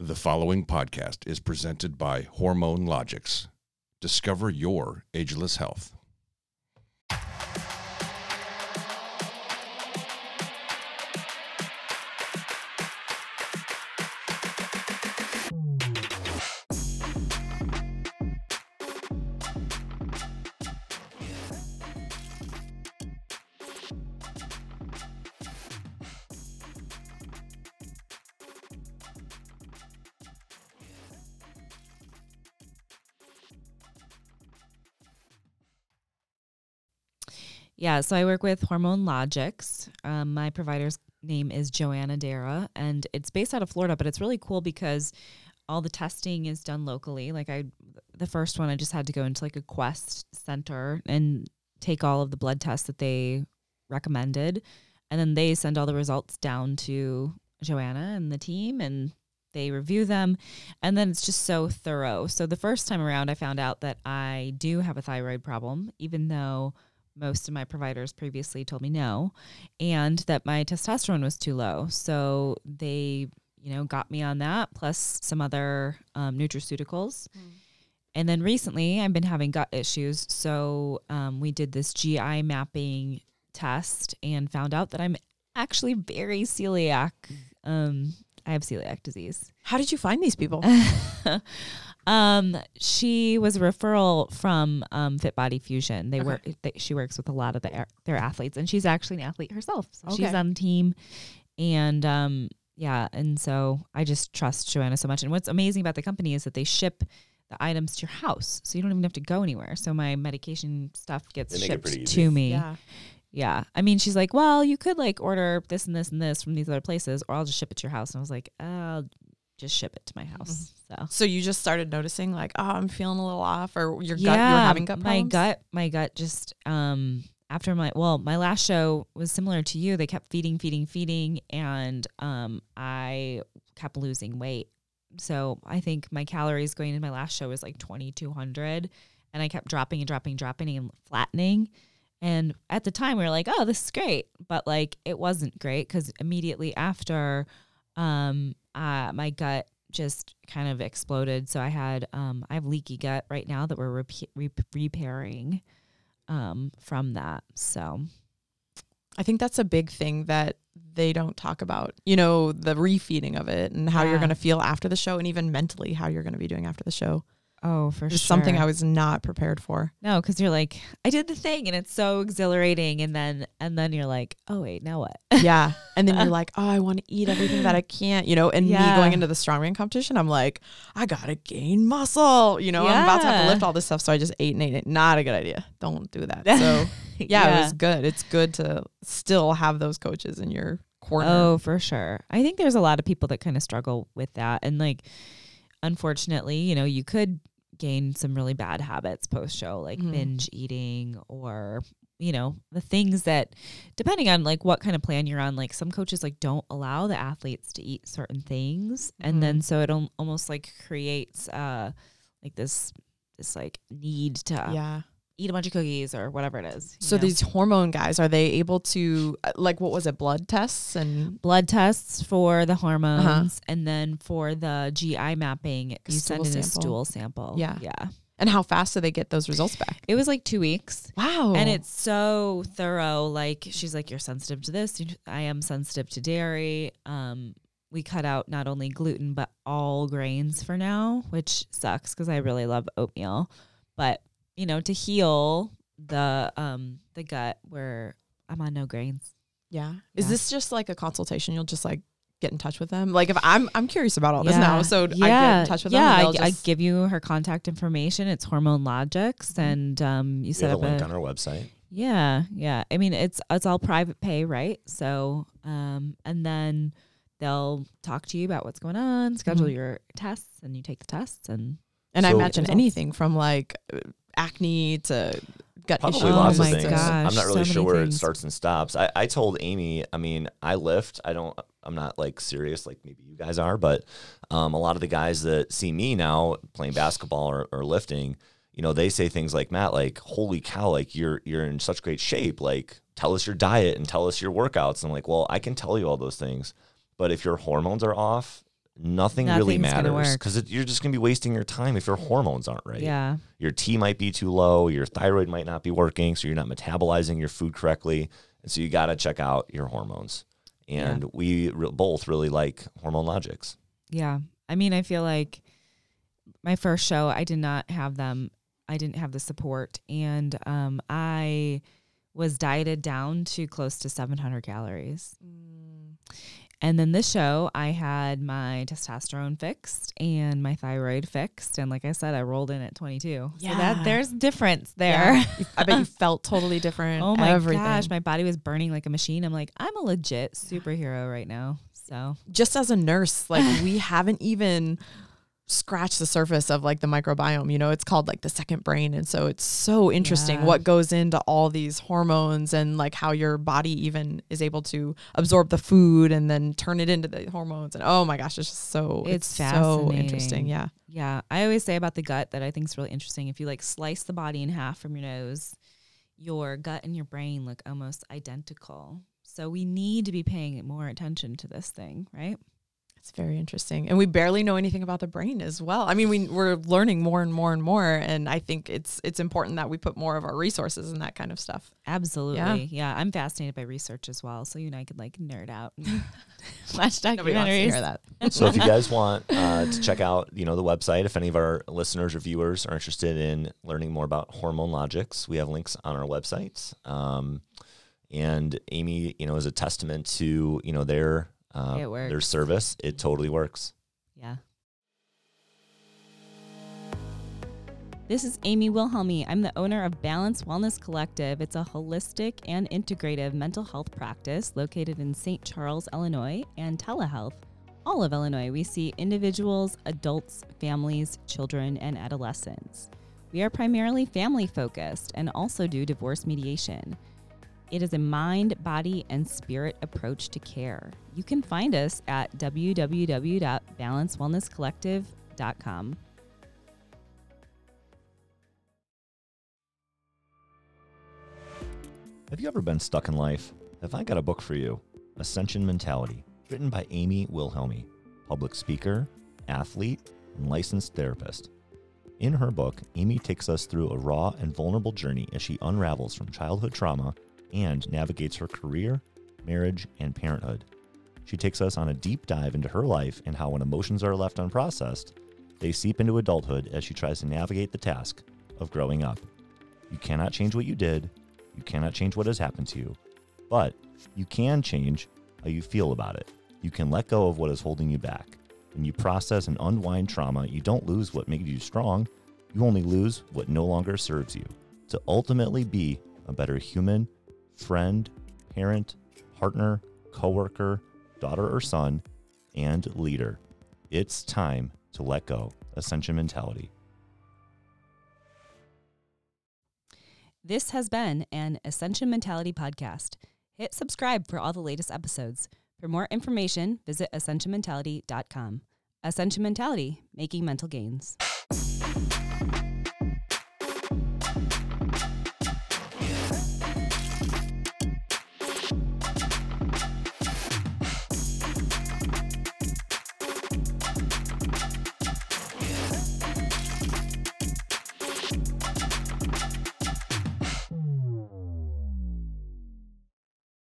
The following podcast is presented by Hormone Logics. Discover your ageless health. Yeah, so I work with Hormone Logics. Um, my provider's name is Joanna Dara, and it's based out of Florida, but it's really cool because all the testing is done locally. Like I, the first one, I just had to go into like a Quest center and take all of the blood tests that they recommended, and then they send all the results down to Joanna and the team, and they review them, and then it's just so thorough. So the first time around, I found out that I do have a thyroid problem, even though most of my providers previously told me no, and that my testosterone was too low. So they, you know, got me on that plus some other um, nutraceuticals. Mm. And then recently, I've been having gut issues. So um, we did this GI mapping test and found out that I'm actually very celiac. Um, I have celiac disease. How did you find these people? Um, she was a referral from um, Fit Body Fusion. They okay. work. They, she works with a lot of the, their athletes, and she's actually an athlete herself. So okay. she's on the team, and um, yeah, and so I just trust Joanna so much. And what's amazing about the company is that they ship the items to your house, so you don't even have to go anywhere. So my medication stuff gets shipped to me. Yeah. Yeah. I mean, she's like, well, you could like order this and this and this from these other places, or I'll just ship it to your house. And I was like, oh, just ship it to my house. Mm-hmm. So So you just started noticing like, oh, I'm feeling a little off or your gut you're having gut problems? My gut my gut just um after my well, my last show was similar to you. They kept feeding, feeding, feeding and um I kept losing weight. So I think my calories going into my last show was like 2200 and I kept dropping and dropping, dropping and flattening. And at the time we were like, "Oh, this is great." But like it wasn't great cuz immediately after um uh, my gut just kind of exploded. So I had um, I have leaky gut right now that we're rep- rep- repairing um, from that. So I think that's a big thing that they don't talk about. You know, the refeeding of it and how yeah. you're going to feel after the show, and even mentally how you're going to be doing after the show. Oh, for Just sure. something I was not prepared for. No, because you're like, I did the thing and it's so exhilarating. And then and then you're like, oh wait, now what? Yeah. And then you're like, oh, I want to eat everything that I can't, you know. And yeah. me going into the strongman competition, I'm like, I gotta gain muscle. You know, yeah. I'm about to have to lift all this stuff. So I just ate and ate it. Not a good idea. Don't do that. So yeah, yeah, it was good. It's good to still have those coaches in your corner. Oh, for sure. I think there's a lot of people that kind of struggle with that. And like unfortunately, you know, you could gain some really bad habits post show, like mm-hmm. binge eating or you know the things that depending on like what kind of plan you're on like some coaches like don't allow the athletes to eat certain things mm-hmm. and then mm-hmm. so it almost like creates uh like this this like need to yeah eat a bunch of cookies or whatever it is. So know? these hormone guys, are they able to uh, like what was it, blood tests and blood tests for the hormones uh-huh. and then for the GI mapping, you send in sample. a stool sample. Yeah. Yeah. And how fast do they get those results back? It was like two weeks. Wow. And it's so thorough. Like she's like, You're sensitive to this. I am sensitive to dairy. Um, we cut out not only gluten but all grains for now, which sucks because I really love oatmeal. But you know, to heal the um the gut where I'm on no grains. Yeah. Is this just like a consultation? You'll just like get in touch with them. Like if I'm I'm curious about all this now, so yeah. I get in touch with yeah, them. Yeah, I, I, give you her contact information. It's Hormone Logics, mm-hmm. and um, you set up a link on our website. Yeah, yeah. I mean, it's it's all private pay, right? So, um, and then they'll talk to you about what's going on, schedule mm-hmm. your tests, and you take the tests, and and so I imagine anything from like acne to gut Probably issues. lots oh of things. Gosh, I'm not really so sure where things. it starts and stops. I, I told Amy, I mean, I lift. I don't. I'm not like serious like maybe you guys are, but um, a lot of the guys that see me now playing basketball or, or lifting, you know, they say things like Matt, like, "Holy cow! Like you're you're in such great shape. Like, tell us your diet and tell us your workouts." And I'm like, well, I can tell you all those things, but if your hormones are off, nothing really matters because you're just going to be wasting your time if your hormones aren't right. Yeah. Your T might be too low, your thyroid might not be working, so you're not metabolizing your food correctly. And so you got to check out your hormones. And yeah. we re- both really like Hormone Logics. Yeah. I mean, I feel like my first show, I did not have them, I didn't have the support. And um, I was dieted down to close to 700 calories. Mm. And then this show, I had my testosterone fixed and my thyroid fixed, and like I said, I rolled in at 22. Yeah, so that there's difference there. Yeah. I bet you felt totally different. Oh my everything. gosh, my body was burning like a machine. I'm like, I'm a legit superhero right now. So just as a nurse, like we haven't even scratch the surface of like the microbiome you know? It's called like the second brain and so it's so interesting yeah. what goes into all these hormones and like how your body even is able to absorb the food and then turn it into the hormones and oh my gosh it's just so it's, it's so interesting. yeah. Yeah. I always say about the gut that i think is really interesting. If you like slice the body in half from your nose your gut and your brain look almost identical. So we need to be paying more attention to this thing right it's very interesting. And we barely know anything about the brain as well. I mean, we, we're learning more and more and more. And I think it's it's important that we put more of our resources in that kind of stuff. Absolutely. Yeah. yeah I'm fascinated by research as well. So you and I could like nerd out and watch documentaries. hear that. so if you guys want uh, to check out, you know, the website, if any of our listeners or viewers are interested in learning more about hormone logics, we have links on our website. Um, and Amy, you know, is a testament to, you know, their uh, it works. their service, it totally works. Yeah. This is Amy Wilhelmi. I'm the owner of Balance Wellness Collective. It's a holistic and integrative mental health practice located in St. Charles, Illinois, and telehealth. All of Illinois, we see individuals, adults, families, children, and adolescents. We are primarily family focused and also do divorce mediation. It is a mind, body, and spirit approach to care. You can find us at www.balancewellnesscollective.com. Have you ever been stuck in life? Have I got a book for you? Ascension Mentality, written by Amy Wilhelmi, public speaker, athlete, and licensed therapist. In her book, Amy takes us through a raw and vulnerable journey as she unravels from childhood trauma and navigates her career, marriage, and parenthood. She takes us on a deep dive into her life and how, when emotions are left unprocessed, they seep into adulthood as she tries to navigate the task of growing up. You cannot change what you did, you cannot change what has happened to you, but you can change how you feel about it. You can let go of what is holding you back. When you process and unwind trauma, you don't lose what made you strong, you only lose what no longer serves you. To ultimately be a better human friend, parent, partner, coworker, daughter or son, and leader. It's time to let go. Ascension Mentality. This has been an Ascension Mentality podcast. Hit subscribe for all the latest episodes. For more information, visit ascensionmentality.com. Ascension Mentality, making mental gains.